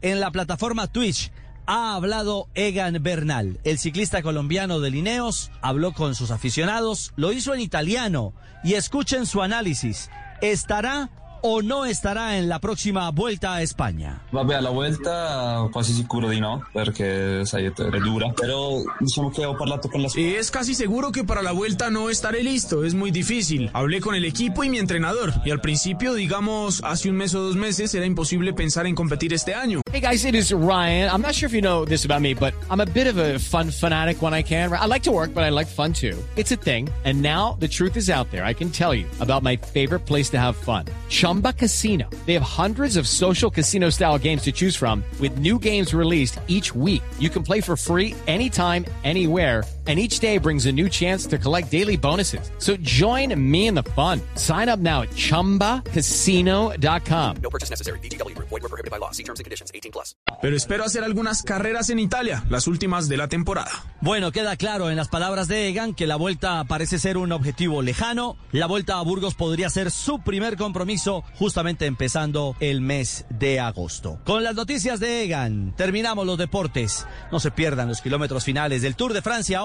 En la plataforma Twitch ha hablado Egan Bernal, el ciclista colombiano de Lineos, habló con sus aficionados, lo hizo en italiano y escuchen su análisis. ¿Estará o no estarà en la prossima Vuelta a Spagna? Vabbè, alla Vuelta quasi sicuro di no, perché sai, è dura. Pero diciamo che ho parlato con la Es casi seguro que para la Vuelta no estaré listo, es muy difícil. Hablé con el equipo y mi entrenador. Y al principio, digamos, hace un mes o dos meses, era imposible pensar en competir este año. Hey guys, it is Ryan. I'm not sure if you know this about me, but I'm a bit of a fun fanatic when I can. I like to work, but I like fun too. It's a thing. And now the truth is out there. I can tell you about my favorite place to have fun. Chumba Casino. They have hundreds of social casino style games to choose from with new games released each week. You can play for free anytime, anywhere and each day brings a new chance to collect daily bonuses. So join me in the fun. Sign up now at ChumbaCasino.com. No purchase necessary. BGW. Void were prohibited by law. See terms and conditions. 18 plus. Pero espero hacer algunas carreras en Italia, las últimas de la temporada. Bueno, queda claro en las palabras de Egan que la vuelta parece ser un objetivo lejano. La vuelta a Burgos podría ser su primer compromiso justamente empezando el mes de agosto. Con las noticias de Egan, terminamos los deportes. No se pierdan los kilómetros finales del Tour de Francia